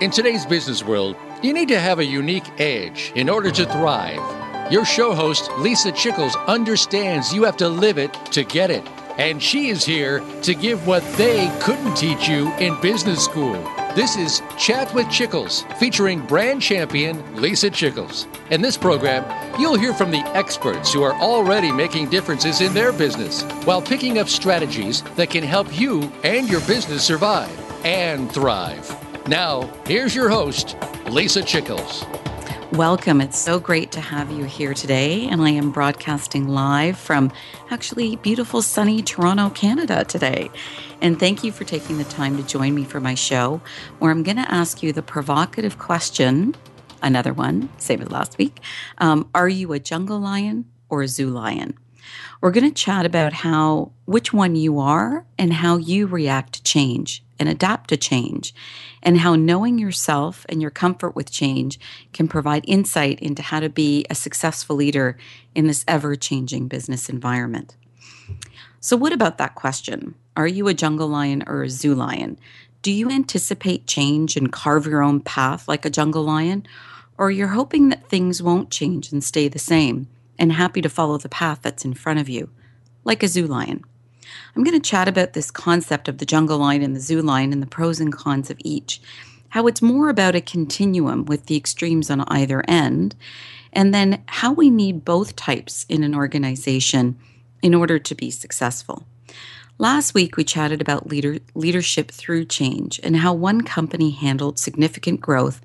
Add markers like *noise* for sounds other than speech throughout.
In today's business world, you need to have a unique edge in order to thrive. Your show host, Lisa Chickles, understands you have to live it to get it. And she is here to give what they couldn't teach you in business school. This is Chat with Chickles, featuring brand champion Lisa Chickles. In this program, you'll hear from the experts who are already making differences in their business while picking up strategies that can help you and your business survive and thrive. Now, here's your host, Lisa Chickles. Welcome. It's so great to have you here today. And I am broadcasting live from actually beautiful, sunny Toronto, Canada today. And thank you for taking the time to join me for my show, where I'm going to ask you the provocative question another one, same as last week. Um, are you a jungle lion or a zoo lion? We're going to chat about how, which one you are, and how you react to change and adapt to change, and how knowing yourself and your comfort with change can provide insight into how to be a successful leader in this ever changing business environment. So, what about that question? Are you a jungle lion or a zoo lion? Do you anticipate change and carve your own path like a jungle lion? Or you're hoping that things won't change and stay the same and happy to follow the path that's in front of you, like a zoo lion? I'm going to chat about this concept of the jungle line and the zoo line and the pros and cons of each, how it's more about a continuum with the extremes on either end, and then how we need both types in an organization in order to be successful. Last week, we chatted about leader, leadership through change and how one company handled significant growth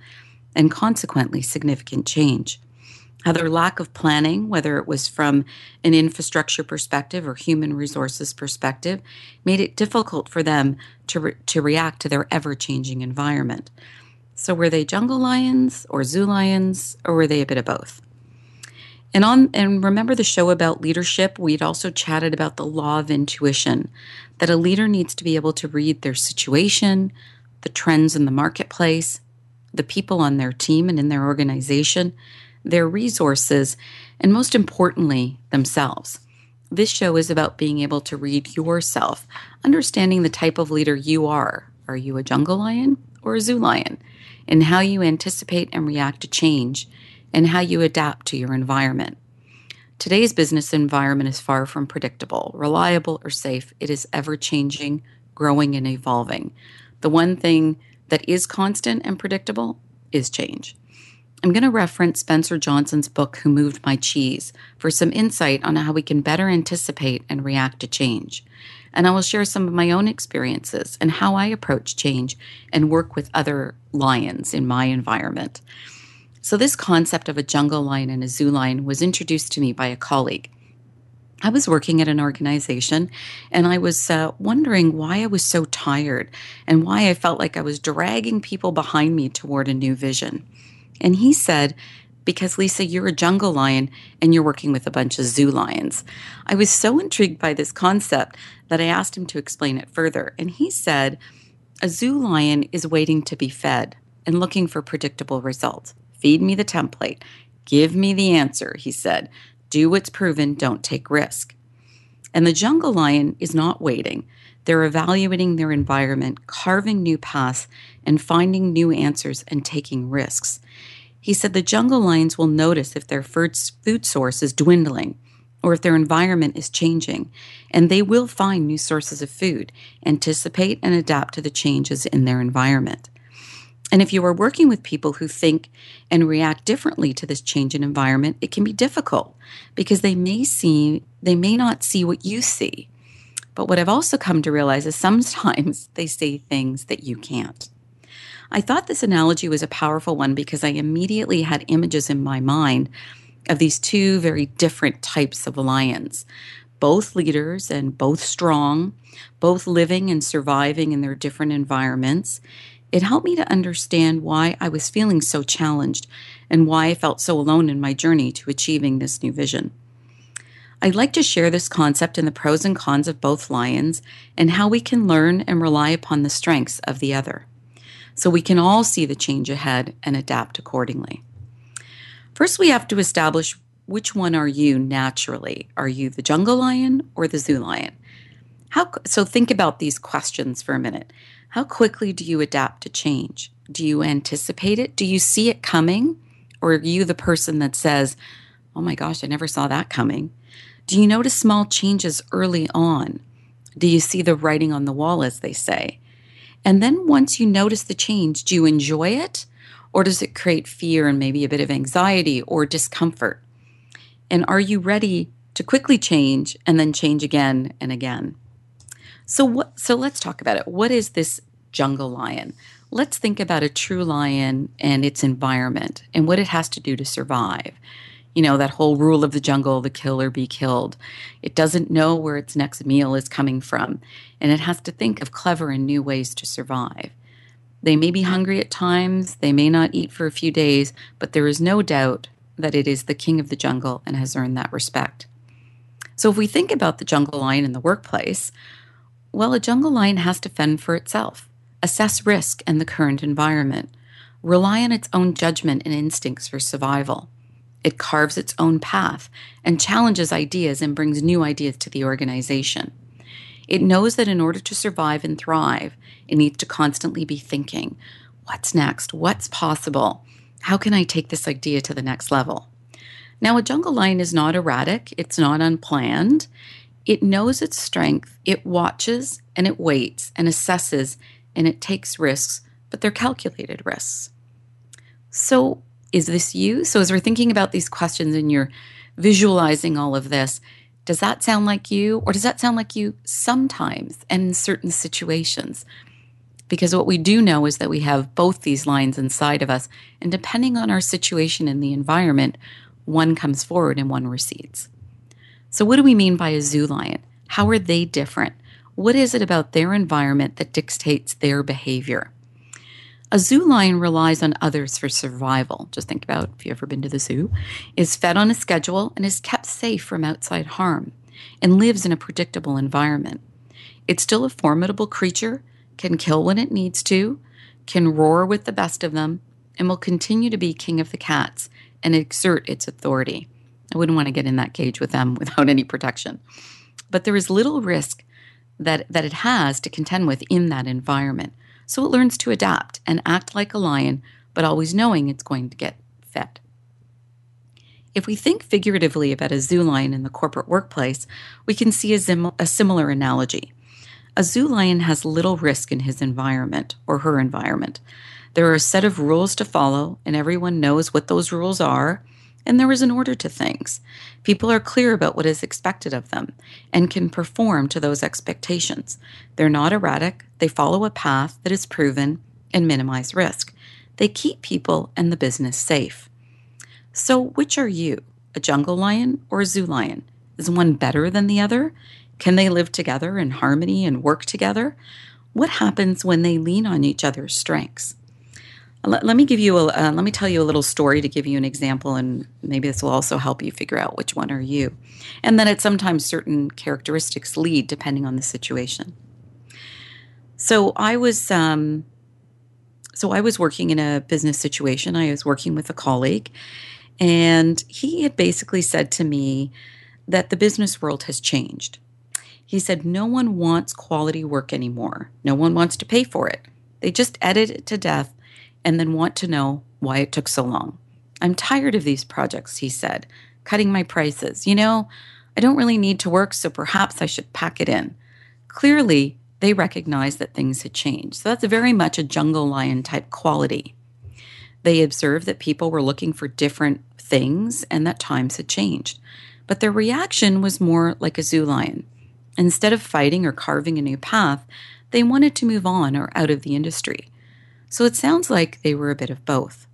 and consequently significant change how their lack of planning, whether it was from an infrastructure perspective or human resources perspective, made it difficult for them to, re- to react to their ever changing environment. So, were they jungle lions or zoo lions, or were they a bit of both? And on and remember the show about leadership, we'd also chatted about the law of intuition, that a leader needs to be able to read their situation, the trends in the marketplace, the people on their team and in their organization, their resources, and most importantly, themselves. This show is about being able to read yourself, understanding the type of leader you are. Are you a jungle lion or a zoo lion? And how you anticipate and react to change, and how you adapt to your environment. Today's business environment is far from predictable, reliable, or safe. It is ever changing, growing, and evolving. The one thing that is constant and predictable is change. I'm going to reference Spencer Johnson's book, Who Moved My Cheese, for some insight on how we can better anticipate and react to change. And I will share some of my own experiences and how I approach change and work with other lions in my environment. So, this concept of a jungle lion and a zoo lion was introduced to me by a colleague. I was working at an organization and I was uh, wondering why I was so tired and why I felt like I was dragging people behind me toward a new vision. And he said, because Lisa, you're a jungle lion and you're working with a bunch of zoo lions. I was so intrigued by this concept that I asked him to explain it further. And he said, a zoo lion is waiting to be fed and looking for predictable results. Feed me the template. Give me the answer, he said. Do what's proven, don't take risk. And the jungle lion is not waiting. They're evaluating their environment, carving new paths, and finding new answers and taking risks. He said the jungle lions will notice if their food source is dwindling or if their environment is changing, and they will find new sources of food, anticipate, and adapt to the changes in their environment. And if you are working with people who think and react differently to this change in environment, it can be difficult because they may see they may not see what you see. But what I've also come to realize is sometimes *laughs* they say things that you can't. I thought this analogy was a powerful one because I immediately had images in my mind of these two very different types of lions. both leaders and both strong, both living and surviving in their different environments, it helped me to understand why I was feeling so challenged and why I felt so alone in my journey to achieving this new vision. I'd like to share this concept and the pros and cons of both lions and how we can learn and rely upon the strengths of the other so we can all see the change ahead and adapt accordingly. First, we have to establish which one are you naturally? Are you the jungle lion or the zoo lion? How, so think about these questions for a minute. How quickly do you adapt to change? Do you anticipate it? Do you see it coming? Or are you the person that says, oh my gosh, I never saw that coming? Do you notice small changes early on? Do you see the writing on the wall, as they say? And then once you notice the change, do you enjoy it? Or does it create fear and maybe a bit of anxiety or discomfort? And are you ready to quickly change and then change again and again? So what so let's talk about it. What is this jungle lion? Let's think about a true lion and its environment and what it has to do to survive. You know, that whole rule of the jungle, the kill or be killed. It doesn't know where its next meal is coming from, and it has to think of clever and new ways to survive. They may be hungry at times, they may not eat for a few days, but there is no doubt that it is the king of the jungle and has earned that respect. So if we think about the jungle lion in the workplace, well, a jungle lion has to fend for itself, assess risk and the current environment, rely on its own judgment and instincts for survival. It carves its own path and challenges ideas and brings new ideas to the organization. It knows that in order to survive and thrive, it needs to constantly be thinking what's next? What's possible? How can I take this idea to the next level? Now, a jungle lion is not erratic, it's not unplanned. It knows its strength, it watches and it waits and assesses and it takes risks, but they're calculated risks. So, is this you? So, as we're thinking about these questions and you're visualizing all of this, does that sound like you? Or does that sound like you sometimes and in certain situations? Because what we do know is that we have both these lines inside of us. And depending on our situation and the environment, one comes forward and one recedes. So, what do we mean by a zoo lion? How are they different? What is it about their environment that dictates their behavior? A zoo lion relies on others for survival. Just think about if you've ever been to the zoo, is fed on a schedule and is kept safe from outside harm and lives in a predictable environment. It's still a formidable creature, can kill when it needs to, can roar with the best of them, and will continue to be king of the cats and exert its authority. I wouldn't want to get in that cage with them *laughs* without any protection. But there is little risk that, that it has to contend with in that environment. So it learns to adapt and act like a lion, but always knowing it's going to get fed. If we think figuratively about a zoo lion in the corporate workplace, we can see a, sim- a similar analogy. A zoo lion has little risk in his environment or her environment. There are a set of rules to follow, and everyone knows what those rules are, and there is an order to things. People are clear about what is expected of them and can perform to those expectations. They're not erratic, they follow a path that is proven and minimize risk. They keep people and the business safe. So, which are you, a jungle lion or a zoo lion? Is one better than the other? Can they live together in harmony and work together? What happens when they lean on each other's strengths? Let, let me give you a uh, let me tell you a little story to give you an example, and maybe this will also help you figure out which one are you. And then, at sometimes certain characteristics lead depending on the situation. So I was um, so I was working in a business situation. I was working with a colleague, and he had basically said to me that the business world has changed. He said no one wants quality work anymore. No one wants to pay for it. They just edit it to death and then want to know why it took so long. I'm tired of these projects, he said, cutting my prices. You know, I don't really need to work, so perhaps I should pack it in. Clearly, they recognized that things had changed. So that's very much a jungle lion type quality. They observed that people were looking for different things and that times had changed. But their reaction was more like a zoo lion. Instead of fighting or carving a new path, they wanted to move on or out of the industry. So it sounds like they were a bit of both.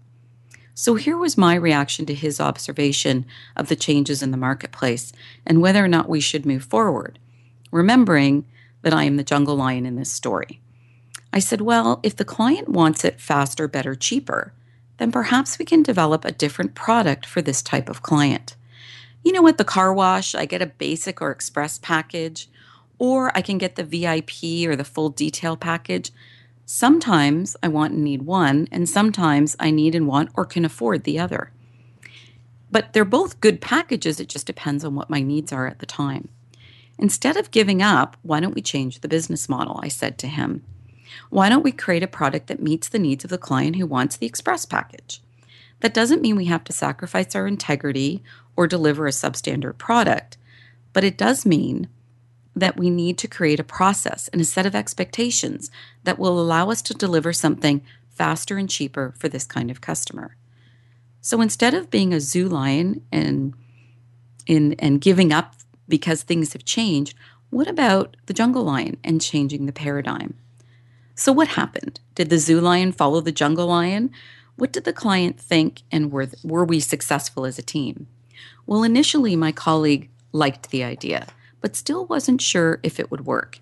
So here was my reaction to his observation of the changes in the marketplace and whether or not we should move forward, remembering that I am the jungle lion in this story. I said, Well, if the client wants it faster, better, cheaper, then perhaps we can develop a different product for this type of client. You know, at the car wash, I get a basic or express package, or I can get the VIP or the full detail package. Sometimes I want and need one, and sometimes I need and want or can afford the other. But they're both good packages, it just depends on what my needs are at the time. Instead of giving up, why don't we change the business model? I said to him. Why don't we create a product that meets the needs of the client who wants the express package? That doesn't mean we have to sacrifice our integrity or deliver a substandard product, but it does mean that we need to create a process and a set of expectations that will allow us to deliver something faster and cheaper for this kind of customer. So instead of being a zoo lion and in and giving up because things have changed, what about the jungle lion and changing the paradigm? So what happened? Did the zoo lion follow the jungle lion? What did the client think and were were we successful as a team? Well, initially my colleague liked the idea but still wasn't sure if it would work.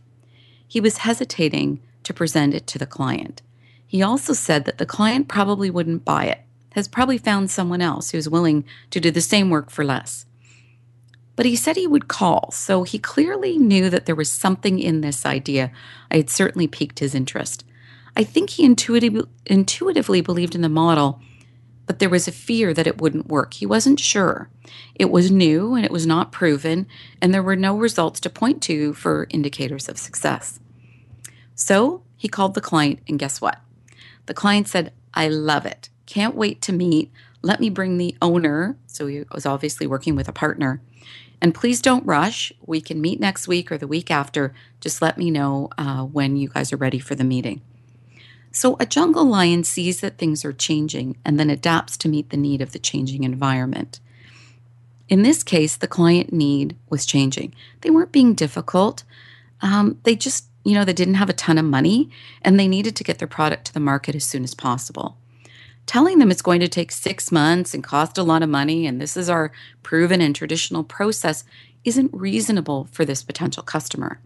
He was hesitating to present it to the client. He also said that the client probably wouldn't buy it, has probably found someone else who's willing to do the same work for less. But he said he would call, so he clearly knew that there was something in this idea. I had certainly piqued his interest. I think he intuitive, intuitively believed in the model but there was a fear that it wouldn't work. He wasn't sure. It was new and it was not proven, and there were no results to point to for indicators of success. So he called the client, and guess what? The client said, I love it. Can't wait to meet. Let me bring the owner. So he was obviously working with a partner. And please don't rush. We can meet next week or the week after. Just let me know uh, when you guys are ready for the meeting. So a jungle lion sees that things are changing and then adapts to meet the need of the changing environment. In this case, the client need was changing. They weren't being difficult. Um, they just, you know, they didn't have a ton of money and they needed to get their product to the market as soon as possible. Telling them it's going to take six months and cost a lot of money and this is our proven and traditional process isn't reasonable for this potential customer.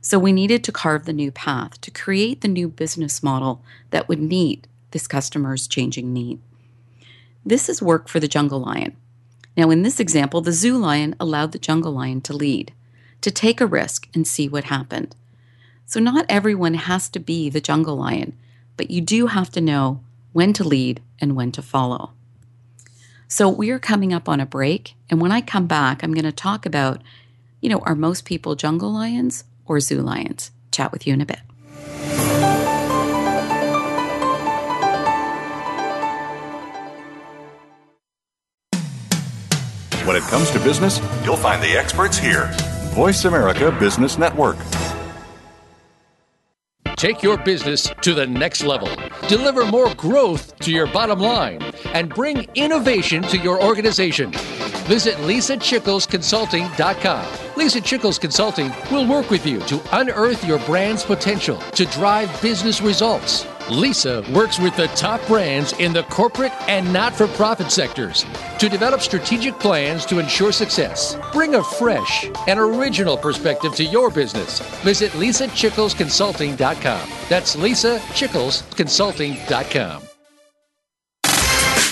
So we needed to carve the new path to create the new business model that would meet this customer's changing need. This is work for the jungle lion. Now, in this example, the zoo lion allowed the jungle lion to lead, to take a risk and see what happened. So, not everyone has to be the jungle lion, but you do have to know when to lead and when to follow. So, we are coming up on a break, and when I come back, I'm going to talk about you know, are most people jungle lions or zoo lions. Chat with you in a bit. When it comes to business, you'll find the experts here. Voice America Business Network. Take your business to the next level. Deliver more growth to your bottom line and bring innovation to your organization. Visit lisachicklesconsulting.com. Lisa Chickles Consulting will work with you to unearth your brand's potential to drive business results. Lisa works with the top brands in the corporate and not for profit sectors to develop strategic plans to ensure success. Bring a fresh and original perspective to your business. Visit lisachicklesconsulting.com. That's lisachicklesconsulting.com.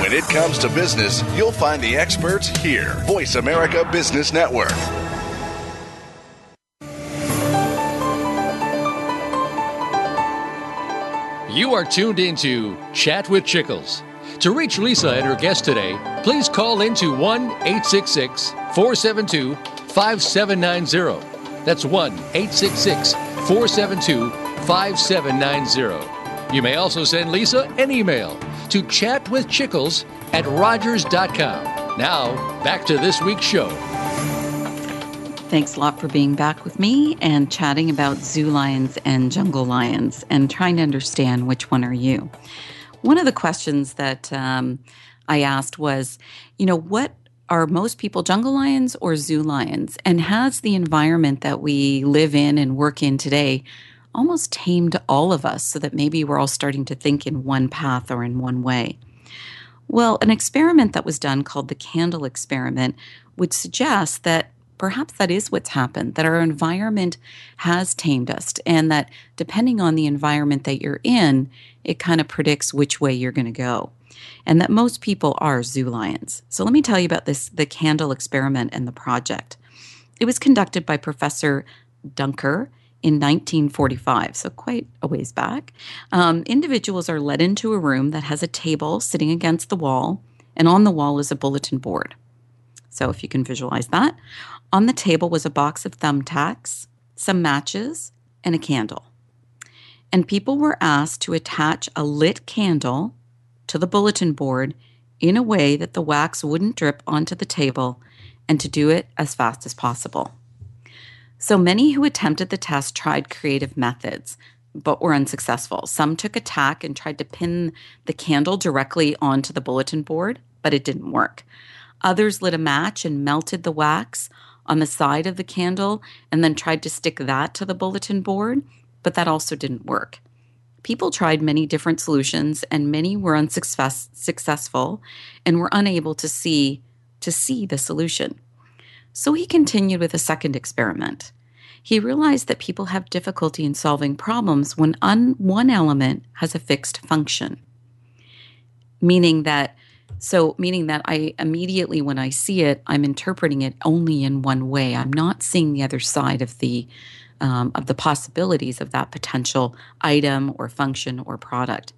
When it comes to business, you'll find the experts here. Voice America Business Network. You are tuned into Chat with Chickles. To reach Lisa and her guest today, please call into 1 866 472 5790. That's 1 866 472 5790. You may also send Lisa an email to chatwithchickles at rogers.com. Now, back to this week's show. Thanks a lot for being back with me and chatting about zoo lions and jungle lions and trying to understand which one are you. One of the questions that um, I asked was, you know, what are most people jungle lions or zoo lions? And has the environment that we live in and work in today almost tamed all of us so that maybe we're all starting to think in one path or in one way? Well, an experiment that was done called the candle experiment would suggest that perhaps that is what's happened, that our environment has tamed us, and that depending on the environment that you're in, it kind of predicts which way you're going to go. And that most people are zoo lions. So let me tell you about this the candle experiment and the project. It was conducted by Professor Duncker in 1945, so quite a ways back. Um, individuals are led into a room that has a table sitting against the wall, and on the wall is a bulletin board. So, if you can visualize that, on the table was a box of thumbtacks, some matches, and a candle. And people were asked to attach a lit candle to the bulletin board in a way that the wax wouldn't drip onto the table and to do it as fast as possible. So many who attempted the test tried creative methods, but were unsuccessful. Some took a tack and tried to pin the candle directly onto the bulletin board, but it didn't work. Others lit a match and melted the wax on the side of the candle and then tried to stick that to the bulletin board, but that also didn't work. People tried many different solutions and many were unsuccessful and were unable to see to see the solution. So he continued with a second experiment. He realized that people have difficulty in solving problems when un- one element has a fixed function. Meaning that so meaning that I immediately when I see it, I'm interpreting it only in one way. I'm not seeing the other side of the um, of the possibilities of that potential item or function or product.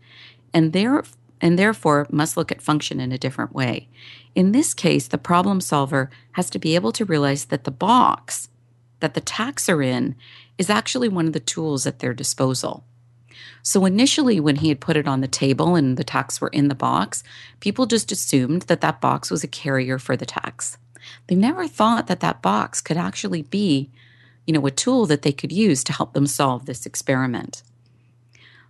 And there and therefore must look at function in a different way. In this case, the problem solver has to be able to realize that the box that the tacks are in is actually one of the tools at their disposal. So initially, when he had put it on the table and the tacks were in the box, people just assumed that that box was a carrier for the tacks. They never thought that that box could actually be, you know, a tool that they could use to help them solve this experiment.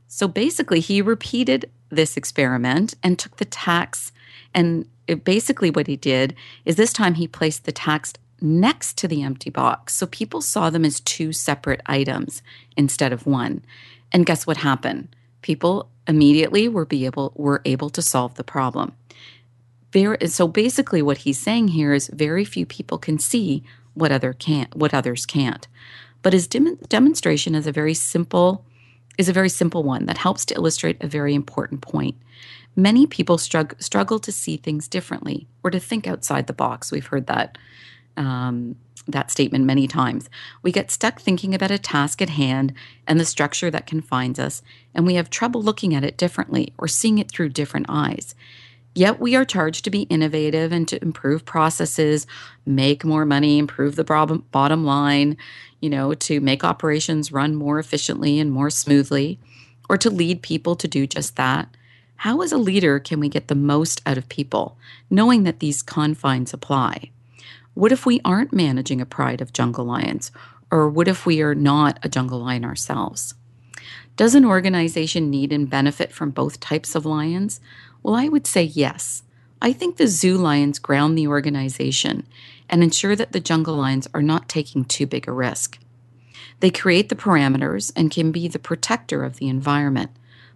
So basically, he repeated this experiment and took the tacks. And it, basically, what he did is this time he placed the text next to the empty box. So people saw them as two separate items instead of one. And guess what happened? People immediately were be able were able to solve the problem. Very, so basically, what he's saying here is very few people can see what other can't, what others can't. But his dem- demonstration is a very simple is a very simple one that helps to illustrate a very important point. Many people strugg- struggle to see things differently or to think outside the box. We've heard that um, that statement many times. We get stuck thinking about a task at hand and the structure that confines us, and we have trouble looking at it differently or seeing it through different eyes. Yet we are charged to be innovative and to improve processes, make more money, improve the bottom line, you know, to make operations run more efficiently and more smoothly, or to lead people to do just that. How, as a leader, can we get the most out of people, knowing that these confines apply? What if we aren't managing a pride of jungle lions? Or what if we are not a jungle lion ourselves? Does an organization need and benefit from both types of lions? Well, I would say yes. I think the zoo lions ground the organization and ensure that the jungle lions are not taking too big a risk. They create the parameters and can be the protector of the environment.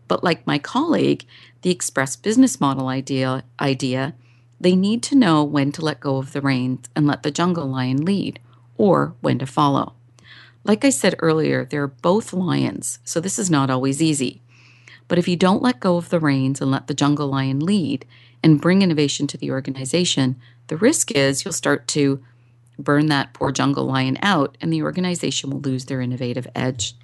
But like my colleague, the express business model idea, idea, they need to know when to let go of the reins and let the jungle lion lead, or when to follow. Like I said earlier, they're both lions, so this is not always easy. But if you don't let go of the reins and let the jungle lion lead and bring innovation to the organization, the risk is you'll start to burn that poor jungle lion out and the organization will lose their innovative edge.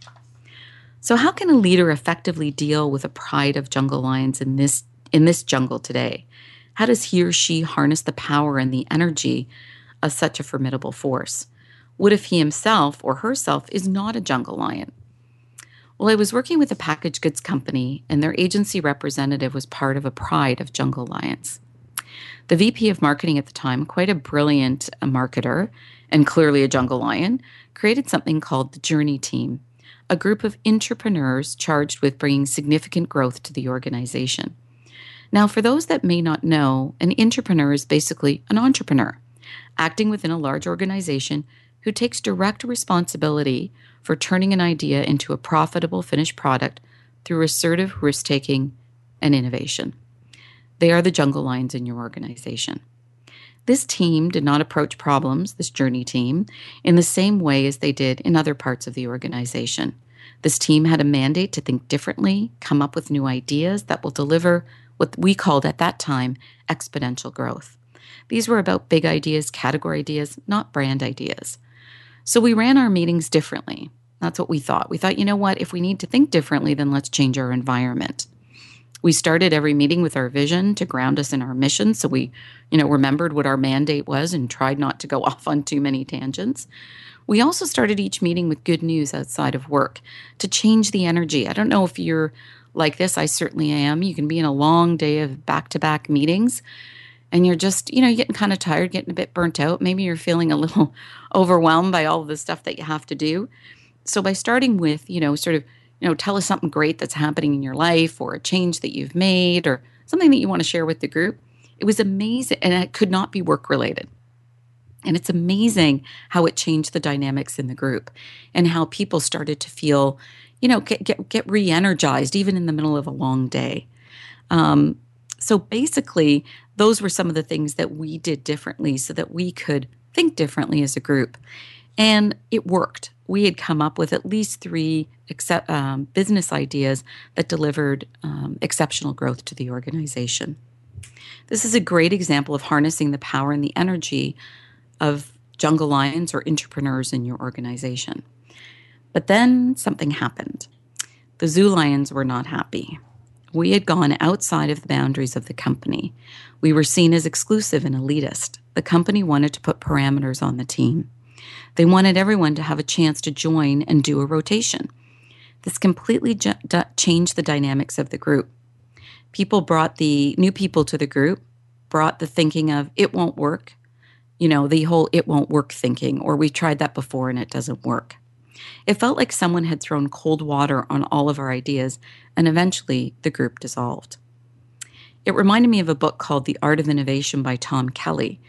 So how can a leader effectively deal with a pride of jungle lions in this in this jungle today? How does he or she harness the power and the energy of such a formidable force? What if he himself or herself is not a jungle lion? Well, I was working with a packaged goods company, and their agency representative was part of a pride of jungle lions. The VP of marketing at the time, quite a brilliant uh, marketer and clearly a jungle lion, created something called the Journey Team, a group of entrepreneurs charged with bringing significant growth to the organization. Now, for those that may not know, an intrapreneur is basically an entrepreneur acting within a large organization who takes direct responsibility for turning an idea into a profitable finished product through assertive risk taking and innovation. They are the jungle lions in your organization. This team did not approach problems, this journey team, in the same way as they did in other parts of the organization. This team had a mandate to think differently, come up with new ideas that will deliver what we called at that time exponential growth. These were about big ideas, category ideas, not brand ideas. So we ran our meetings differently. That's what we thought. We thought, you know what, if we need to think differently, then let's change our environment. We started every meeting with our vision to ground us in our mission. So we, you know, remembered what our mandate was and tried not to go *laughs* off on too many tangents. We also started each meeting with good news outside of work to change the energy. I don't know if you're like this, I certainly am. You can be in a long day of back to back meetings and you're just, you know, getting kind of tired, getting a bit burnt out. Maybe you're feeling a little *laughs* overwhelmed by all the stuff that you have to do. So by starting with, you know, sort of, you know, tell us something great that's happening in your life or a change that you've made or something that you want to share with the group, it was amazing and it could not be work related. And it's amazing how it changed the dynamics in the group and how people started to feel, you know, get get, get re-energized even in the middle of a long day. Um, so basically, those were some of the things that we did differently so that we could think differently as a group. And it worked. We had come up with at least three except, um, business ideas that delivered um, exceptional growth to the organization. This is a great example of harnessing the power and the energy of jungle lions or entrepreneurs in your organization. But then something happened. The zoo lions were not happy. We had gone outside of the boundaries of the company. We were seen as exclusive and elitist. The company wanted to put parameters on the team. They wanted everyone to have a chance to join and do a rotation. This completely ju- changed the dynamics of the group. People brought the new people to the group, brought the thinking of it won't work, you know, the whole it won't work thinking, or we tried that before and it doesn't work. It felt like someone had thrown cold water on all of our ideas, and eventually the group dissolved. It reminded me of a book called The Art of Innovation by Tom Kelley.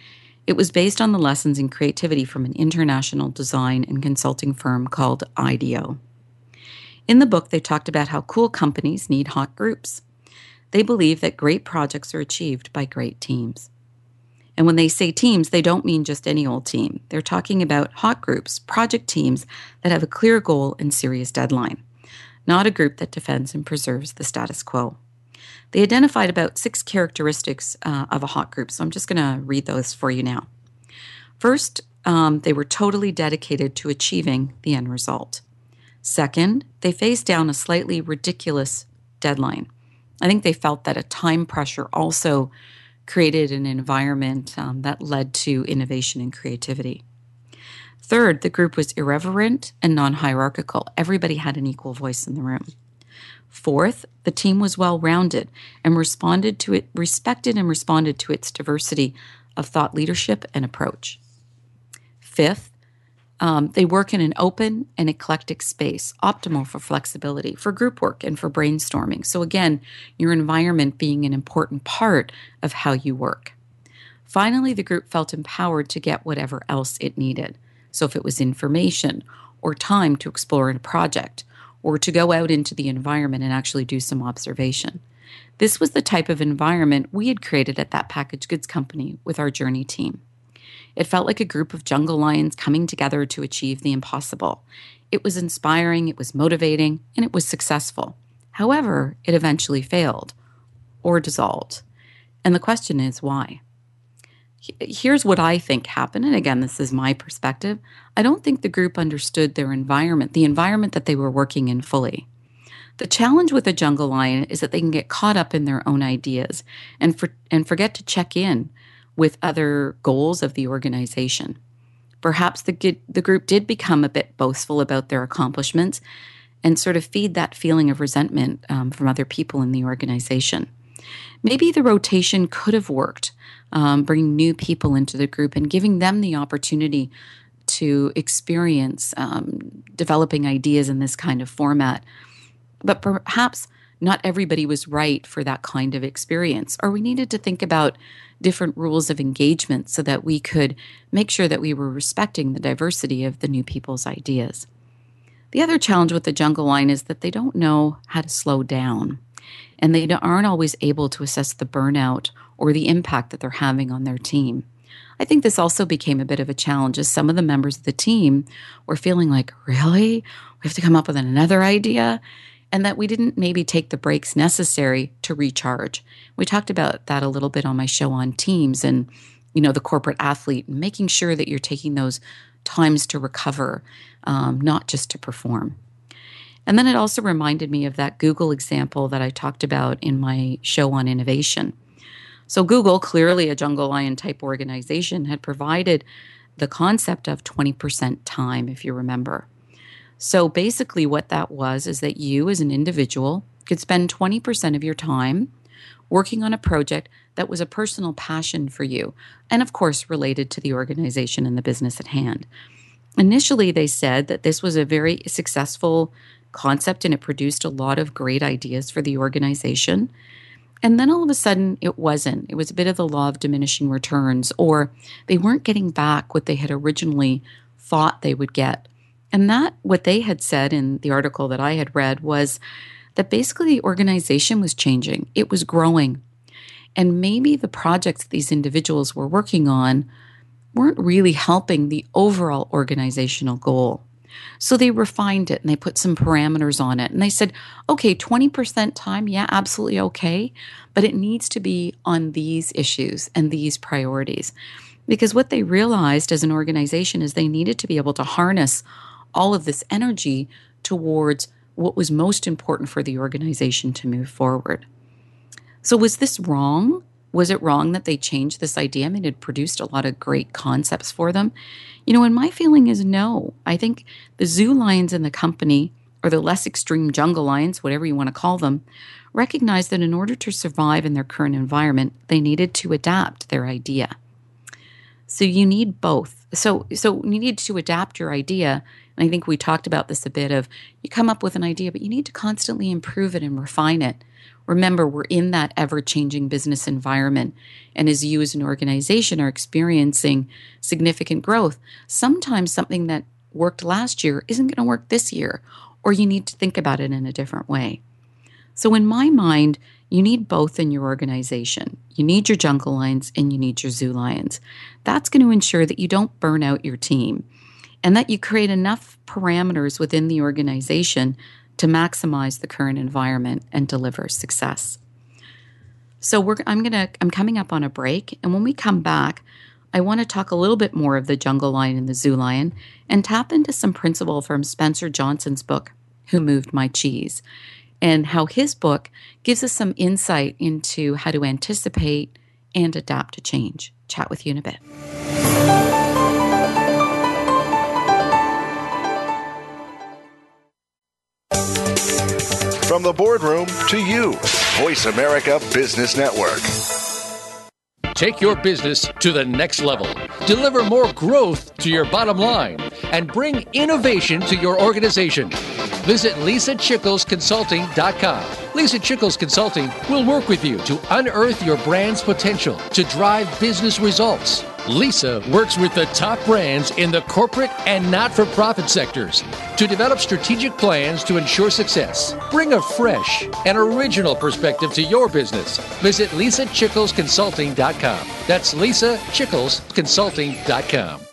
It was based on the lessons in creativity from an international design and consulting firm called IDEO. In the book, they talked about how cool companies need hot groups. They believe that great projects are achieved by great teams. And when they say teams, they don't mean just any old team. They're talking about hot groups, project teams that have a clear goal and serious deadline, not a group that defends and preserves the status quo. They identified about six characteristics uh, of a hot group, so I'm just going to read those for you now. First, um, they were totally dedicated to achieving the end result. Second, they faced down a slightly ridiculous deadline. I think they felt that a time pressure also created an environment um, that led to innovation and creativity. Third, the group was irreverent and non hierarchical. Everybody had an equal voice in the room. Fourth, the team was well rounded and responded to it, respected and responded to its diversity of thought leadership and approach. Fifth, um, they work in an open and eclectic space, optimal for flexibility, for group work, and for brainstorming. So, again, your environment being an important part of how you work. Finally, the group felt empowered to get whatever else it needed. So, if it was information or time to explore a project or to go out into the environment and actually do some observation. This was the type of environment we had created at that packaged goods company with our journey team. It felt like a group of jungle lions coming together to achieve the impossible. It was inspiring, it was motivating, and it was successful. However, it eventually failed or dissolved. And the question is why? Here's what I think happened. And again, this is my perspective. I don't think the group understood their environment, the environment that they were working in fully. The challenge with a jungle lion is that they can get caught up in their own ideas and, for, and forget to check in with other goals of the organization. Perhaps the, the group did become a bit boastful about their accomplishments and sort of feed that feeling of resentment um, from other people in the organization. Maybe the rotation could have worked, um, bringing new people into the group and giving them the opportunity to experience um, developing ideas in this kind of format. But perhaps not everybody was right for that kind of experience, or we needed to think about different rules of engagement so that we could make sure that we were respecting the diversity of the new people's ideas. The other challenge with the jungle line is that they don't know how to slow down, and they aren't always able to assess the burnout or the impact that they're having on their team. I think this also became a bit of a challenge as some of the members of the team were feeling like, really? We have to come up with another idea? And that we didn't maybe take the breaks necessary to recharge. We talked about that a little bit on my show on teams and, you know, the corporate athlete making sure that you're taking those times to recover, um, not just to perform. And then it also reminded me of that Google example that I talked about in my show on innovation. So, Google, clearly a jungle lion type organization, had provided the concept of 20% time, if you remember. So, basically, what that was is that you, as an individual, could spend 20% of your time working on a project that was a personal passion for you, and of course, related to the organization and the business at hand. Initially, they said that this was a very successful concept and it produced a lot of great ideas for the organization. And then all of a sudden, it wasn't. It was a bit of the law of diminishing returns, or they weren't getting back what they had originally thought they would get. And that, what they had said in the article that I had read, was that basically the organization was changing, it was growing. And maybe the projects these individuals were working on weren't really helping the overall organizational goal. So they refined it and they put some parameters on it. And they said, okay, 20% time, yeah, absolutely okay. But it needs to be on these issues and these priorities. Because what they realized as an organization is they needed to be able to harness all of this energy towards what was most important for the organization to move forward. So, was this wrong? Was it wrong that they changed this idea? I mean, it produced a lot of great concepts for them. You know, and my feeling is no. I think the zoo lions in the company, or the less extreme jungle lions, whatever you want to call them, recognized that in order to survive in their current environment, they needed to adapt their idea. So you need both. So so you need to adapt your idea. And I think we talked about this a bit of you come up with an idea, but you need to constantly improve it and refine it Remember, we're in that ever changing business environment. And as you as an organization are experiencing significant growth, sometimes something that worked last year isn't going to work this year, or you need to think about it in a different way. So, in my mind, you need both in your organization. You need your jungle lions and you need your zoo lions. That's going to ensure that you don't burn out your team and that you create enough parameters within the organization to maximize the current environment and deliver success. So we're, I'm gonna I'm coming up on a break, and when we come back, I want to talk a little bit more of the jungle lion and the zoo lion, and tap into some principle from Spencer Johnson's book, "Who Moved My Cheese," and how his book gives us some insight into how to anticipate and adapt to change. Chat with you in a bit. From the boardroom to you, Voice America Business Network. Take your business to the next level. Deliver more growth to your bottom line and bring innovation to your organization. Visit lisachicklesconsulting.com. Lisa Chickles Consulting will work with you to unearth your brand's potential to drive business results Lisa works with the top brands in the corporate and not for profit sectors to develop strategic plans to ensure success. Bring a fresh and original perspective to your business. Visit lisachicklesconsulting.com. That's lisachicklesconsulting.com.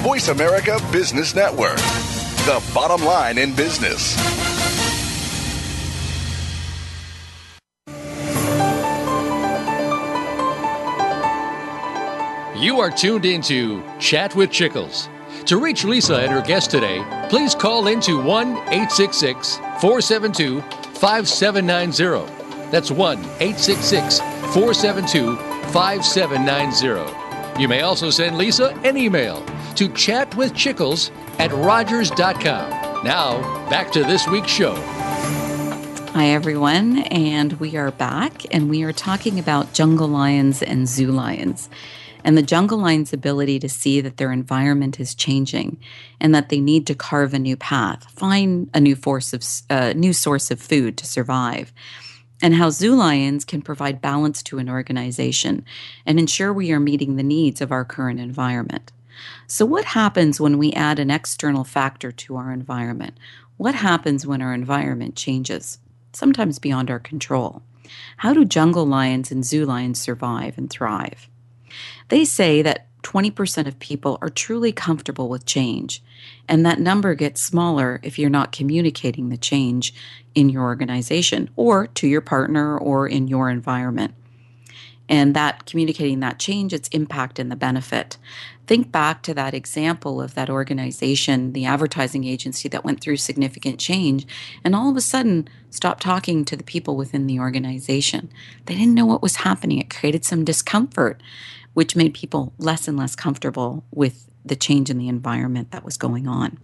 Voice America Business Network, the bottom line in business. You are tuned into Chat with Chickles. To reach Lisa and her guest today, please call into 1 866 472 5790. That's 1 866 472 5790. You may also send Lisa an email to chatwithchicules at rogers.com. Now, back to this week's show. Hi, everyone, and we are back, and we are talking about jungle lions and zoo lions and the jungle lion's ability to see that their environment is changing and that they need to carve a new path, find a new force of uh, new source of food to survive. And how zoo lions can provide balance to an organization and ensure we are meeting the needs of our current environment. So, what happens when we add an external factor to our environment? What happens when our environment changes, sometimes beyond our control? How do jungle lions and zoo lions survive and thrive? They say that 20% of people are truly comfortable with change, and that number gets smaller if you're not communicating the change in your organization or to your partner or in your environment. And that communicating that change, its impact and the benefit. Think back to that example of that organization, the advertising agency that went through significant change, and all of a sudden stopped talking to the people within the organization. They didn't know what was happening. It created some discomfort which made people less and less comfortable with the change in the environment that was going on.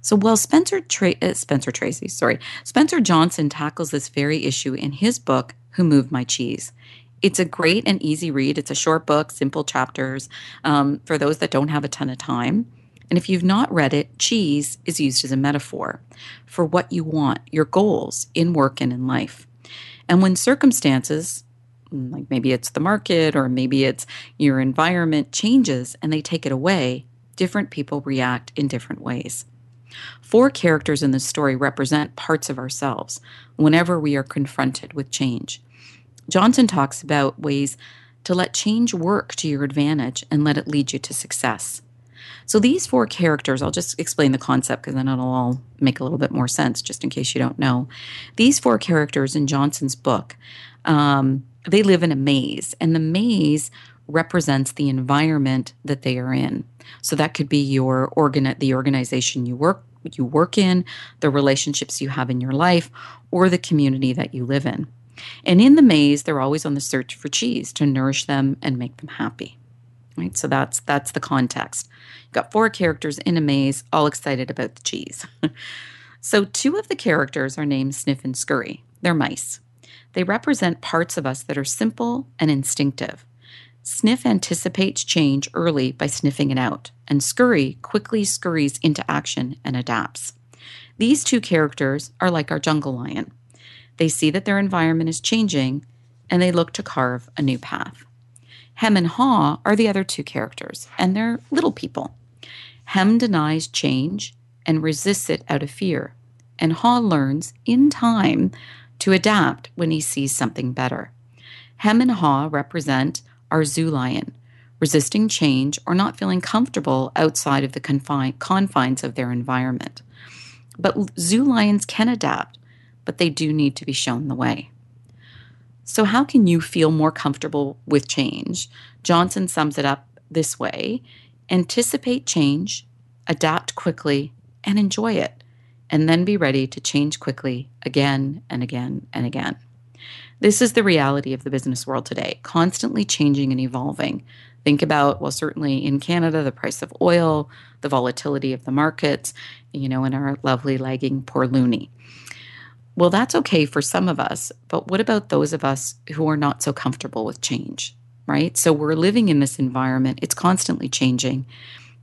So while Spencer Tra- uh, Spencer Tracy, sorry, Spencer Johnson tackles this very issue in his book Who Moved My Cheese. It's a great and easy read. It's a short book, simple chapters um, for those that don't have a ton of time. And if you've not read it, cheese is used as a metaphor for what you want, your goals in work and in life. And when circumstances, like maybe it's the market or maybe it's your environment changes and they take it away, different people react in different ways. Four characters in this story represent parts of ourselves whenever we are confronted with change. Johnson talks about ways to let change work to your advantage and let it lead you to success. So, these four characters, I'll just explain the concept because then it'll all make a little bit more sense, just in case you don't know. These four characters in Johnson's book um, they live in a maze, and the maze represents the environment that they are in. So that could be your organ the organization you work you work in, the relationships you have in your life, or the community that you live in. And in the maze, they're always on the search for cheese to nourish them and make them happy. Right? So that's that's the context. You've got four characters in a maze, all excited about the cheese. *laughs* so two of the characters are named Sniff and Scurry. They're mice. They represent parts of us that are simple and instinctive. Sniff anticipates change early by sniffing it out, and Scurry quickly scurries into action and adapts. These two characters are like our jungle lion. They see that their environment is changing and they look to carve a new path. Hem and Haw are the other two characters, and they're little people. Hem denies change and resists it out of fear, and Haw learns in time to adapt when he sees something better. Hem and Haw represent our zoo lion, resisting change or not feeling comfortable outside of the confine, confines of their environment. But zoo lions can adapt, but they do need to be shown the way. So, how can you feel more comfortable with change? Johnson sums it up this way anticipate change, adapt quickly, and enjoy it and then be ready to change quickly again and again and again. This is the reality of the business world today, constantly changing and evolving. Think about, well, certainly in Canada, the price of oil, the volatility of the markets, you know, and our lovely lagging poor loonie. Well, that's okay for some of us, but what about those of us who are not so comfortable with change, right? So we're living in this environment, it's constantly changing.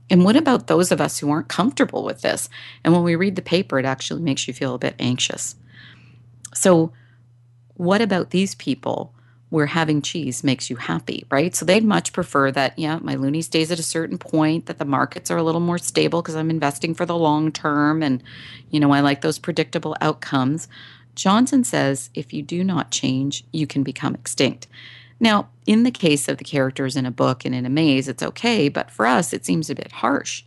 And what about those of us who aren't comfortable with this? And when we read the paper, it actually makes you feel a bit anxious. So, what about these people where having cheese makes you happy, right? So, they'd much prefer that, yeah, my loonie stays at a certain point, that the markets are a little more stable because I'm investing for the long term. And, you know, I like those predictable outcomes. Johnson says if you do not change, you can become extinct. Now, in the case of the characters in a book and in a maze, it's okay, but for us, it seems a bit harsh.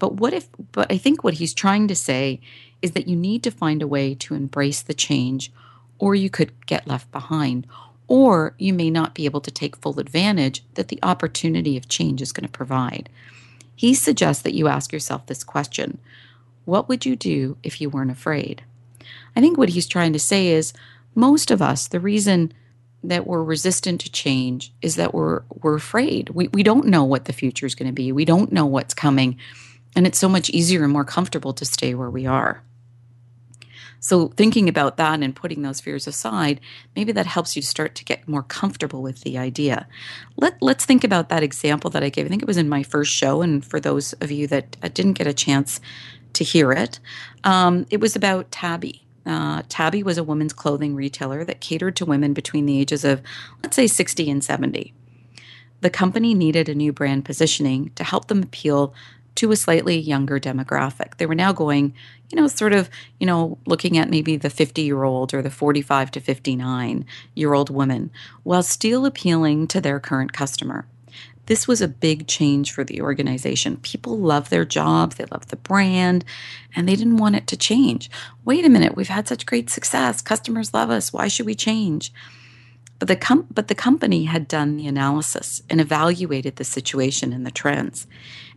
But what if, but I think what he's trying to say is that you need to find a way to embrace the change, or you could get left behind, or you may not be able to take full advantage that the opportunity of change is going to provide. He suggests that you ask yourself this question What would you do if you weren't afraid? I think what he's trying to say is most of us, the reason that we're resistant to change is that we're we're afraid. We we don't know what the future is going to be. We don't know what's coming. And it's so much easier and more comfortable to stay where we are. So, thinking about that and putting those fears aside, maybe that helps you start to get more comfortable with the idea. Let, let's think about that example that I gave. I think it was in my first show. And for those of you that uh, didn't get a chance to hear it, um, it was about Tabby. Uh, Tabby was a women's clothing retailer that catered to women between the ages of, let's say, 60 and 70. The company needed a new brand positioning to help them appeal to a slightly younger demographic. They were now going, you know, sort of, you know, looking at maybe the 50 year old or the 45 to 59 year old woman while still appealing to their current customer. This was a big change for the organization. People love their jobs, they love the brand, and they didn't want it to change. Wait a minute, we've had such great success. Customers love us. Why should we change? But the, com- but the company had done the analysis and evaluated the situation and the trends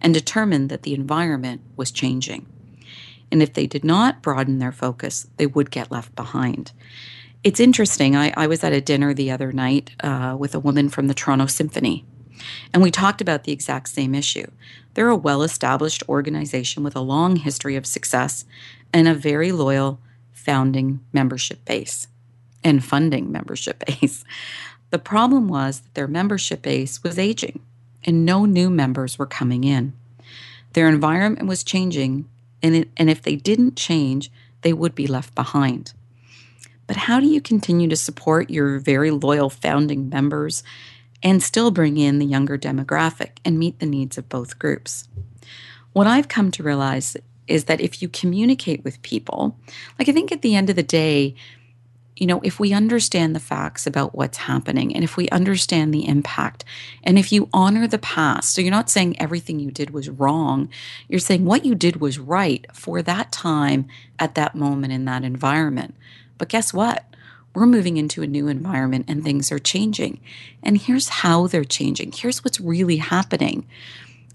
and determined that the environment was changing. And if they did not broaden their focus, they would get left behind. It's interesting. I, I was at a dinner the other night uh, with a woman from the Toronto Symphony, and we talked about the exact same issue. They're a well established organization with a long history of success and a very loyal founding membership base and funding membership *laughs* base. The problem was that their membership base was aging and no new members were coming in. Their environment was changing, and, it, and if they didn't change, they would be left behind. But how do you continue to support your very loyal founding members and still bring in the younger demographic and meet the needs of both groups? What I've come to realize is that if you communicate with people, like I think at the end of the day, you know, if we understand the facts about what's happening and if we understand the impact and if you honor the past, so you're not saying everything you did was wrong, you're saying what you did was right for that time at that moment in that environment. But guess what? We're moving into a new environment and things are changing. And here's how they're changing. Here's what's really happening.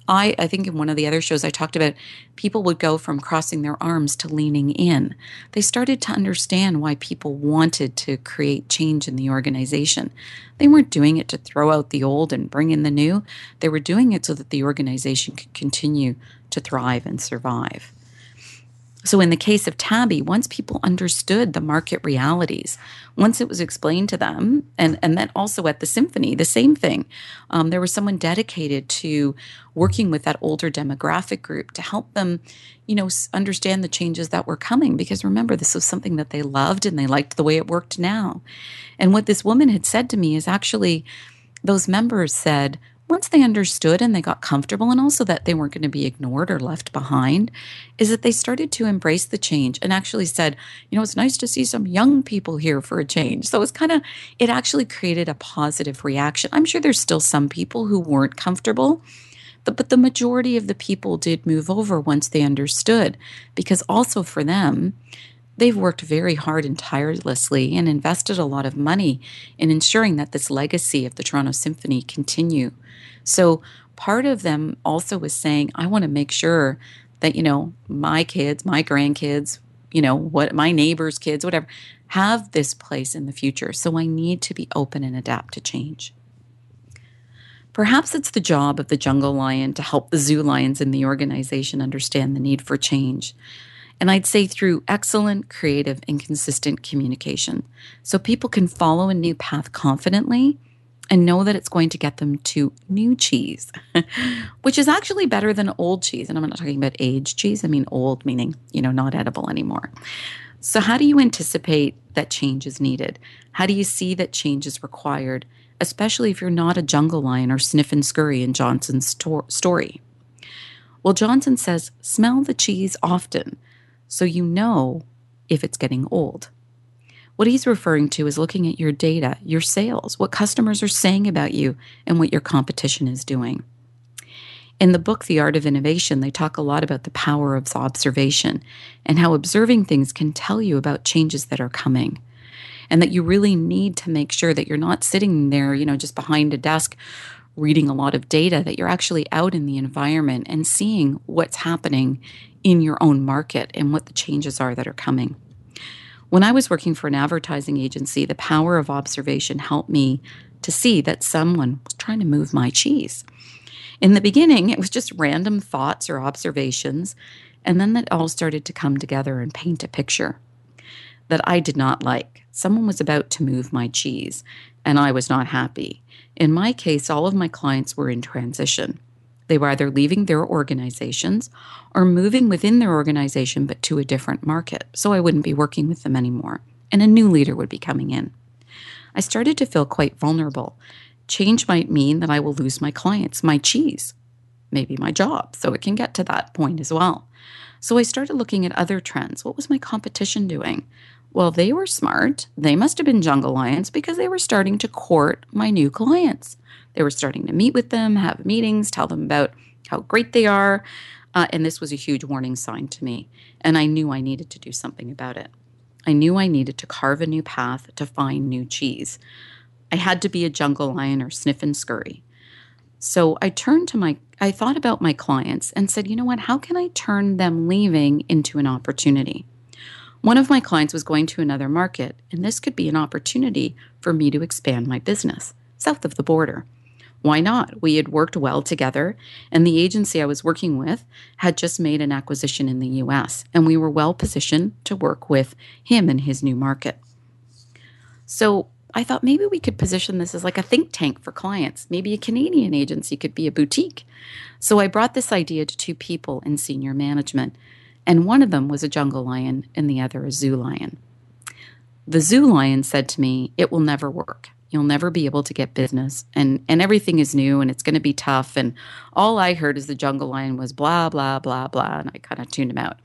I, I think in one of the other shows I talked about people would go from crossing their arms to leaning in. They started to understand why people wanted to create change in the organization. They weren't doing it to throw out the old and bring in the new. They were doing it so that the organization could continue to thrive and survive. So, in the case of Tabby, once people understood the market realities, once it was explained to them, and, and then also at the symphony, the same thing, um, there was someone dedicated to working with that older demographic group to help them, you know, understand the changes that were coming. Because remember, this was something that they loved and they liked the way it worked now. And what this woman had said to me is actually, those members said, once they understood and they got comfortable, and also that they weren't going to be ignored or left behind, is that they started to embrace the change and actually said, you know, it's nice to see some young people here for a change. So it's kind of, it actually created a positive reaction. I'm sure there's still some people who weren't comfortable. But the majority of the people did move over once they understood, because also for them, They've worked very hard and tirelessly and invested a lot of money in ensuring that this legacy of the Toronto Symphony continue. So part of them also was saying, I want to make sure that, you know, my kids, my grandkids, you know, what my neighbors' kids, whatever, have this place in the future. So I need to be open and adapt to change. Perhaps it's the job of the jungle lion to help the zoo lions in the organization understand the need for change. And I'd say through excellent, creative, and consistent communication. So people can follow a new path confidently and know that it's going to get them to new cheese, *laughs* which is actually better than old cheese. And I'm not talking about aged cheese, I mean old, meaning, you know, not edible anymore. So, how do you anticipate that change is needed? How do you see that change is required, especially if you're not a jungle lion or sniff and scurry in Johnson's sto- story? Well, Johnson says, smell the cheese often so you know if it's getting old. What he's referring to is looking at your data, your sales, what customers are saying about you, and what your competition is doing. In the book, The Art of Innovation, they talk a lot about the power of observation and how observing things can tell you about changes that are coming. and that you really need to make sure that you're not sitting there, you know, just behind a desk reading a lot of data, that you're actually out in the environment and seeing what's happening in your own market and what the changes are that are coming. When I was working for an advertising agency, the power of observation helped me to see that someone was trying to move my cheese. In the beginning, it was just random thoughts or observations, and then that all started to come together and paint a picture that I did not like. Someone was about to move my cheese, and I was not happy. In my case, all of my clients were in transition. They were either leaving their organizations or moving within their organization but to a different market, so I wouldn't be working with them anymore, and a new leader would be coming in. I started to feel quite vulnerable. Change might mean that I will lose my clients, my cheese, maybe my job, so it can get to that point as well. So I started looking at other trends. What was my competition doing? Well, they were smart. They must have been jungle lions because they were starting to court my new clients. They were starting to meet with them, have meetings, tell them about how great they are. Uh, and this was a huge warning sign to me. And I knew I needed to do something about it. I knew I needed to carve a new path to find new cheese. I had to be a jungle lion or sniff and scurry. So I turned to my, I thought about my clients and said, you know what, how can I turn them leaving into an opportunity? One of my clients was going to another market, and this could be an opportunity for me to expand my business south of the border. Why not? We had worked well together, and the agency I was working with had just made an acquisition in the US, and we were well positioned to work with him in his new market. So I thought maybe we could position this as like a think tank for clients. Maybe a Canadian agency could be a boutique. So I brought this idea to two people in senior management and one of them was a jungle lion and the other a zoo lion. The zoo lion said to me, It will never work. You'll never be able to get business, and, and everything is new and it's going to be tough. And all I heard is the jungle lion was blah, blah, blah, blah. And I kind of tuned him out.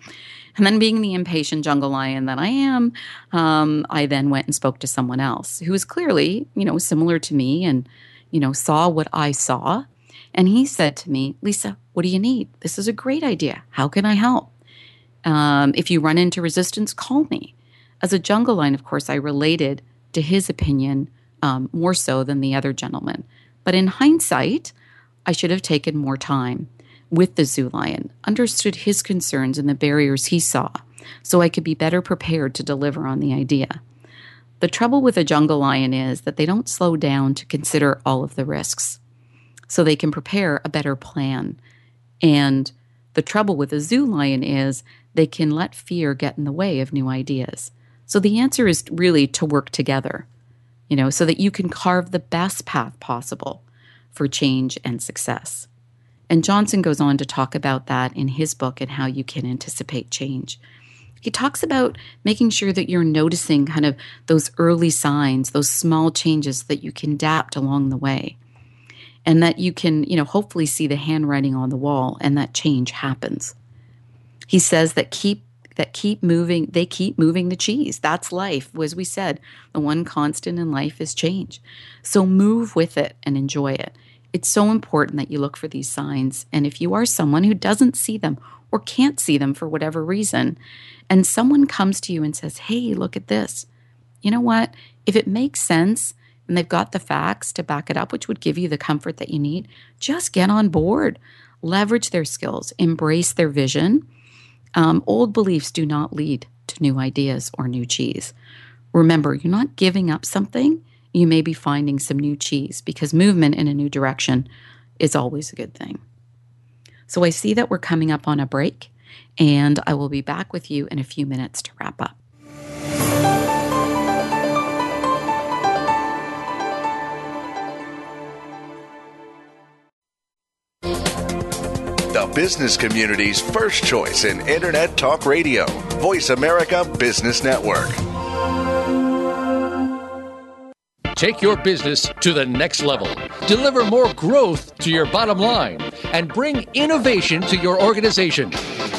And then, being the impatient jungle lion that I am, um, I then went and spoke to someone else who was clearly, you know, similar to me and, you know, saw what I saw. And he said to me, Lisa, what do you need? This is a great idea. How can I help? Um, if you run into resistance, call me. As a jungle lion, of course, I related to his opinion um, more so than the other gentleman. But in hindsight, I should have taken more time with the zoo lion, understood his concerns and the barriers he saw, so I could be better prepared to deliver on the idea. The trouble with a jungle lion is that they don't slow down to consider all of the risks, so they can prepare a better plan. And the trouble with a zoo lion is they can let fear get in the way of new ideas. So the answer is really to work together, you know, so that you can carve the best path possible for change and success. And Johnson goes on to talk about that in his book and how you can anticipate change. He talks about making sure that you're noticing kind of those early signs, those small changes that you can adapt along the way. And that you can, you know, hopefully see the handwriting on the wall and that change happens. He says that keep that keep moving, they keep moving the cheese. That's life. As we said, the one constant in life is change. So move with it and enjoy it. It's so important that you look for these signs. And if you are someone who doesn't see them or can't see them for whatever reason, and someone comes to you and says, Hey, look at this, you know what? If it makes sense and they've got the facts to back it up, which would give you the comfort that you need, just get on board, leverage their skills, embrace their vision um, old beliefs do not lead to new ideas or new cheese. Remember, you're not giving up something, you may be finding some new cheese because movement in a new direction is always a good thing. So I see that we're coming up on a break, and I will be back with you in a few minutes to wrap up. Business community's first choice in Internet Talk Radio, Voice America Business Network. Take your business to the next level. Deliver more growth to your bottom line and bring innovation to your organization.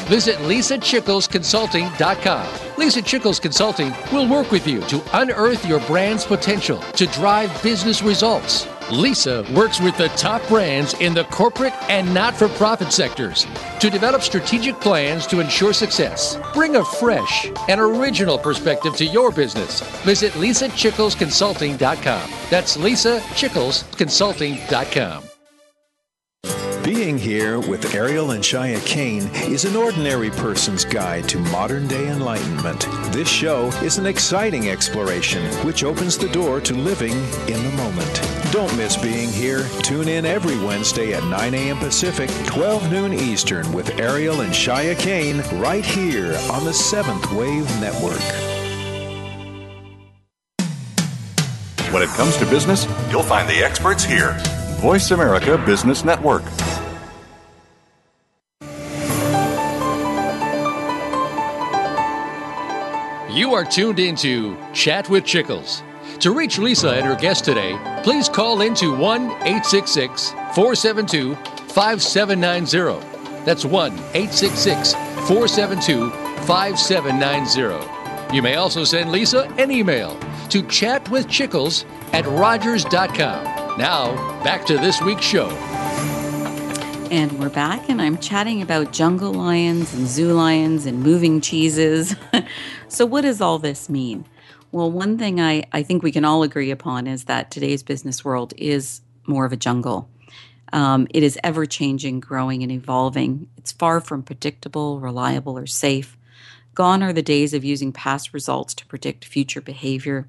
Visit lisachiculesconsulting.com. Lisa Chicules Consulting will work with you to unearth your brand's potential to drive business results Lisa works with the top brands in the corporate and not for profit sectors to develop strategic plans to ensure success. Bring a fresh and original perspective to your business. Visit lisachiculesconsulting.com. That's lisachiculesconsulting.com. Being here with Ariel and Shya Kane is an ordinary person's guide to modern day enlightenment. This show is an exciting exploration which opens the door to living in the moment. Don't miss being here. Tune in every Wednesday at 9 a.m. Pacific, 12 noon Eastern with Ariel and Shya Kane right here on the Seventh Wave Network. When it comes to business, you'll find the experts here. Voice America Business Network. You are tuned into Chat with Chicules. To reach Lisa and her guest today, please call into 1 866 472 5790. That's 1 866 472 5790. You may also send Lisa an email to chatwithchicules at rogers.com. Now, back to this week's show. And we're back, and I'm chatting about jungle lions and zoo lions and moving cheeses. *laughs* so, what does all this mean? Well, one thing I, I think we can all agree upon is that today's business world is more of a jungle. Um, it is ever changing, growing, and evolving. It's far from predictable, reliable, or safe. Gone are the days of using past results to predict future behavior,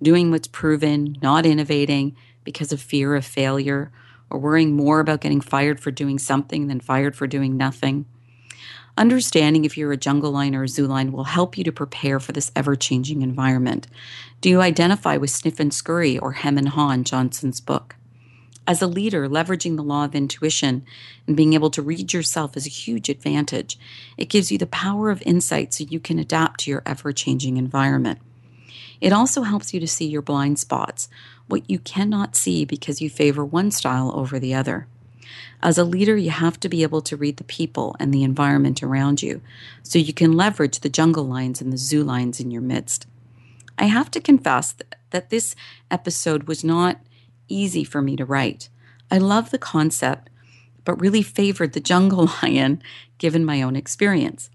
doing what's proven, not innovating because of fear of failure, or worrying more about getting fired for doing something than fired for doing nothing. Understanding if you're a jungle lion or a zoo lion will help you to prepare for this ever changing environment. Do you identify with Sniff and Scurry or Hem and Haw in Johnson's book? As a leader, leveraging the law of intuition and being able to read yourself is a huge advantage. It gives you the power of insight so you can adapt to your ever changing environment. It also helps you to see your blind spots, what you cannot see because you favor one style over the other. As a leader, you have to be able to read the people and the environment around you so you can leverage the jungle lions and the zoo lions in your midst. I have to confess that this episode was not easy for me to write. I love the concept, but really favored the jungle *laughs* lion given my own experience.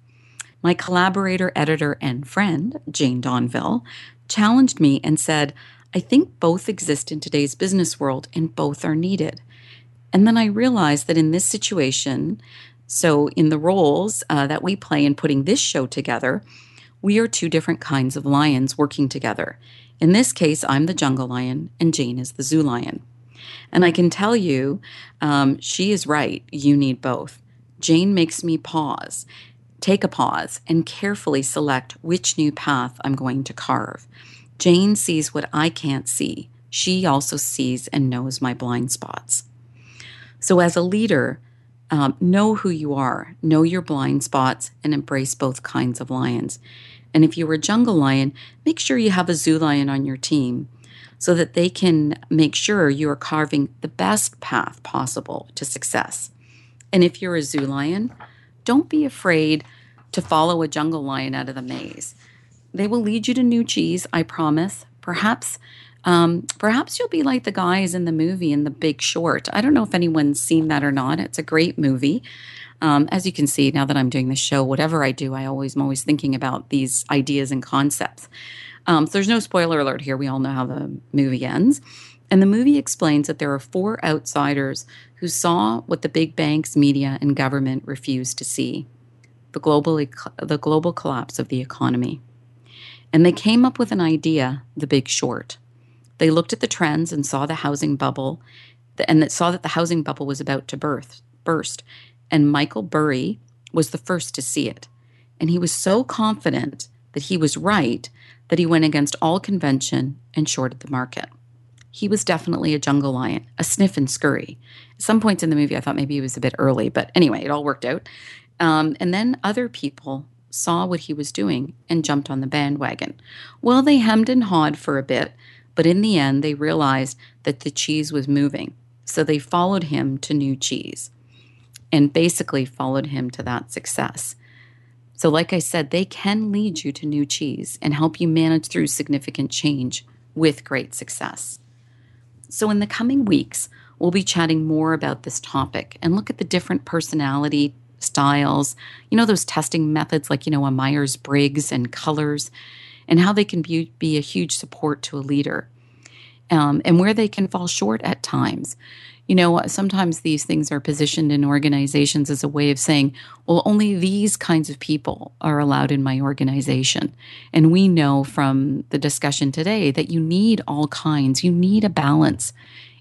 My collaborator, editor, and friend, Jane Donville, challenged me and said, I think both exist in today's business world and both are needed. And then I realized that in this situation, so in the roles uh, that we play in putting this show together, we are two different kinds of lions working together. In this case, I'm the jungle lion and Jane is the zoo lion. And I can tell you, um, she is right. You need both. Jane makes me pause, take a pause, and carefully select which new path I'm going to carve. Jane sees what I can't see. She also sees and knows my blind spots. So, as a leader, um, know who you are, know your blind spots, and embrace both kinds of lions. And if you're a jungle lion, make sure you have a zoo lion on your team so that they can make sure you are carving the best path possible to success. And if you're a zoo lion, don't be afraid to follow a jungle lion out of the maze. They will lead you to new cheese, I promise. Perhaps um, perhaps you'll be like the guys in the movie in The Big Short. I don't know if anyone's seen that or not. It's a great movie. Um, as you can see, now that I'm doing the show, whatever I do, I always am always thinking about these ideas and concepts. Um, so there's no spoiler alert here. We all know how the movie ends. And the movie explains that there are four outsiders who saw what the big banks, media, and government refused to see the global, the global collapse of the economy. And they came up with an idea, the big short. They looked at the trends and saw the housing bubble, and that saw that the housing bubble was about to birth, burst. And Michael Burry was the first to see it. And he was so confident that he was right that he went against all convention and shorted the market. He was definitely a jungle lion, a sniff and scurry. At some points in the movie, I thought maybe he was a bit early, but anyway, it all worked out. Um, and then other people saw what he was doing and jumped on the bandwagon. Well, they hemmed and hawed for a bit, but in the end, they realized that the cheese was moving. So they followed him to new cheese and basically followed him to that success. So, like I said, they can lead you to new cheese and help you manage through significant change with great success. So, in the coming weeks, we'll be chatting more about this topic and look at the different personality styles, you know, those testing methods like, you know, a Myers Briggs and colors, and how they can be, be a huge support to a leader um, and where they can fall short at times. You know, sometimes these things are positioned in organizations as a way of saying, well, only these kinds of people are allowed in my organization. And we know from the discussion today that you need all kinds, you need a balance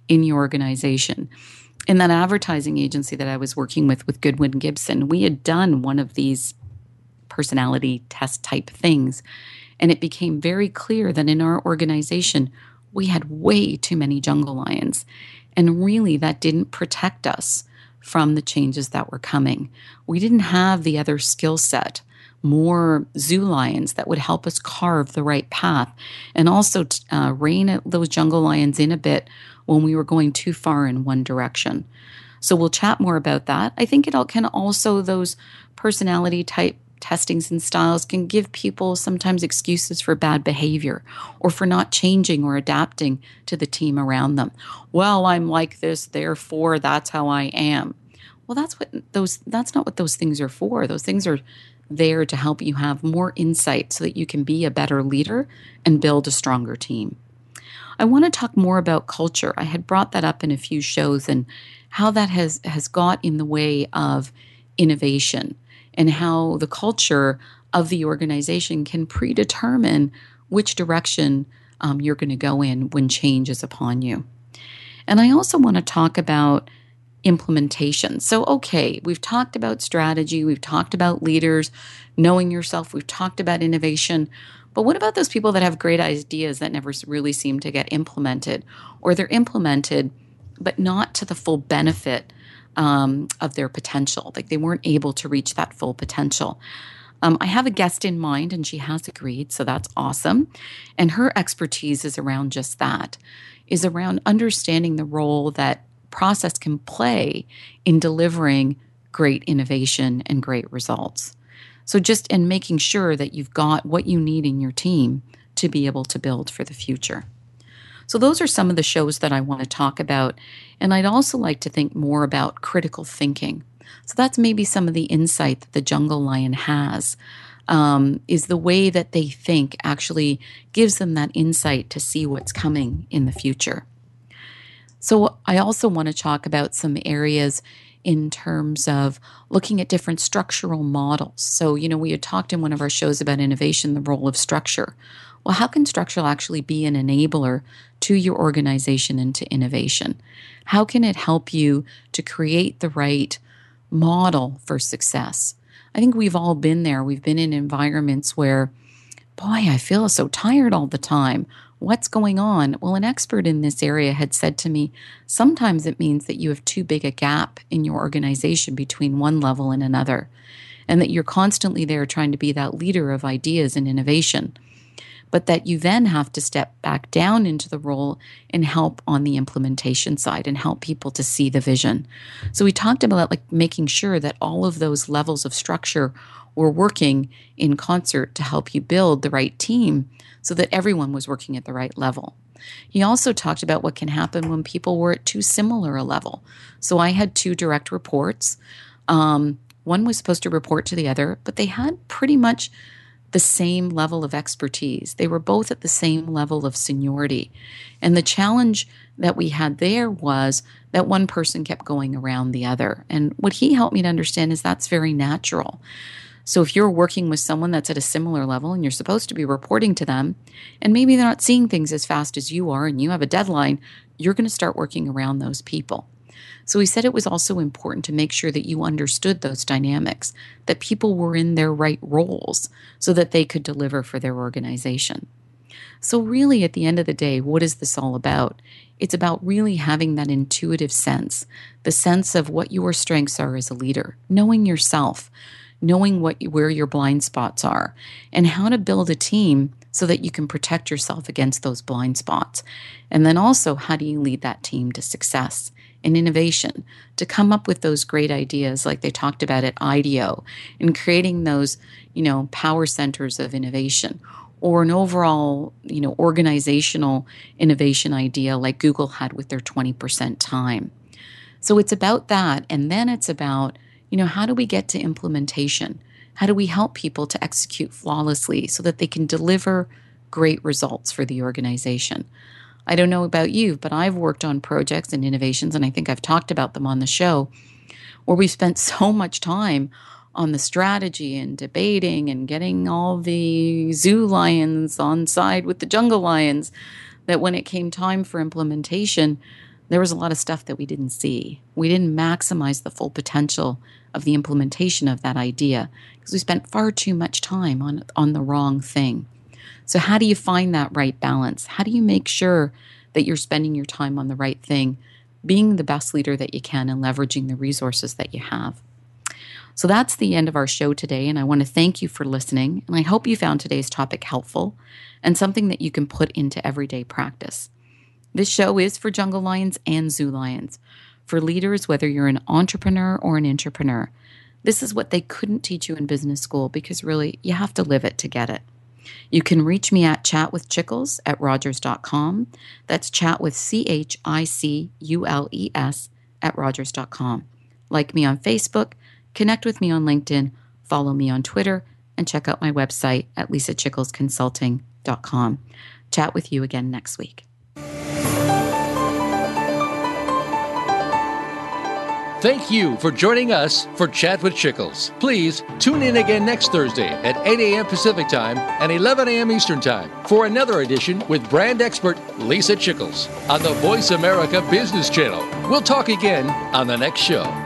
in your organization. In that advertising agency that I was working with, with Goodwin Gibson, we had done one of these personality test type things. And it became very clear that in our organization, we had way too many jungle lions. And really, that didn't protect us from the changes that were coming. We didn't have the other skill set, more zoo lions that would help us carve the right path and also uh, rein those jungle lions in a bit when we were going too far in one direction. So we'll chat more about that. I think it all can also, those personality type testings and styles can give people sometimes excuses for bad behavior or for not changing or adapting to the team around them. Well, I'm like this, therefore that's how I am. Well, that's what those that's not what those things are for. Those things are there to help you have more insight so that you can be a better leader and build a stronger team. I want to talk more about culture. I had brought that up in a few shows and how that has has got in the way of innovation and how the culture of the organization can predetermine which direction um, you're going to go in when change is upon you. And I also want to talk about implementation. So, okay, we've talked about strategy, we've talked about leaders, knowing yourself, we've talked about innovation. But what about those people that have great ideas that never really seem to get implemented, or they're implemented but not to the full benefit um, of their potential. Like they weren't able to reach that full potential. Um, I have a guest in mind and she has agreed, so that's awesome. And her expertise is around just that, is around understanding the role that process can play in delivering great innovation and great results. So just in making sure that you've got what you need in your team to be able to build for the future. So, those are some of the shows that I want to talk about. And I'd also like to think more about critical thinking. So, that's maybe some of the insight that the jungle lion has. Um, is the way that they think actually gives them that insight to see what's coming in the future. So, I also want to talk about some areas in terms of looking at different structural models. So, you know, we had talked in one of our shows about innovation, the role of structure. Well, how can structure actually be an enabler to your organization and to innovation? How can it help you to create the right model for success? I think we've all been there. We've been in environments where, boy, I feel so tired all the time. What's going on? Well, an expert in this area had said to me sometimes it means that you have too big a gap in your organization between one level and another, and that you're constantly there trying to be that leader of ideas and innovation but that you then have to step back down into the role and help on the implementation side and help people to see the vision. So we talked about like making sure that all of those levels of structure were working in concert to help you build the right team so that everyone was working at the right level. He also talked about what can happen when people were at too similar a level. So I had two direct reports. Um, one was supposed to report to the other, but they had pretty much the same level of expertise. They were both at the same level of seniority. And the challenge that we had there was that one person kept going around the other. And what he helped me to understand is that's very natural. So if you're working with someone that's at a similar level and you're supposed to be reporting to them, and maybe they're not seeing things as fast as you are and you have a deadline, you're going to start working around those people. So he said it was also important to make sure that you understood those dynamics, that people were in their right roles so that they could deliver for their organization. So, really, at the end of the day, what is this all about? It's about really having that intuitive sense, the sense of what your strengths are as a leader, knowing yourself, knowing what where your blind spots are, and how to build a team so that you can protect yourself against those blind spots. And then also, how do you lead that team to success? and innovation to come up with those great ideas like they talked about at IDEO in creating those, you know, power centers of innovation or an overall, you know, organizational innovation idea like Google had with their 20% time. So it's about that and then it's about, you know, how do we get to implementation? How do we help people to execute flawlessly so that they can deliver great results for the organization? I don't know about you, but I've worked on projects and innovations, and I think I've talked about them on the show, where we spent *laughs* so much time on the strategy and debating and getting all the zoo lions on side with the jungle lions that when it came time for implementation, there was a lot of stuff that we didn't see. We didn't maximize the full potential of the implementation of that idea because we spent far too much time on, on the wrong thing. So, how do you find that right balance? How do you make sure that you're spending your time on the right thing, being the best leader that you can, and leveraging the resources that you have? So, that's the end of our show today. And I want to thank you for listening. And I hope you found today's topic helpful and something that you can put into everyday practice. This show is for jungle lions and zoo lions, for leaders, whether you're an entrepreneur or an intrapreneur. This is what they couldn't teach you in business school because really you have to live it to get it. You can reach me at chatwithchicules at rogers.com. That's chat with C H I C U L E S at rogers.com. Like me on Facebook, connect with me on LinkedIn, follow me on Twitter, and check out my website at lisachiculesconsulting.com. Chat with you again next week. Thank you for joining us for Chat with Chicules. Please tune in again next Thursday at 8 a.m. Pacific Time and 11 a.m. Eastern Time for another edition with brand expert Lisa Chicules on the Voice America Business Channel. We'll talk again on the next show.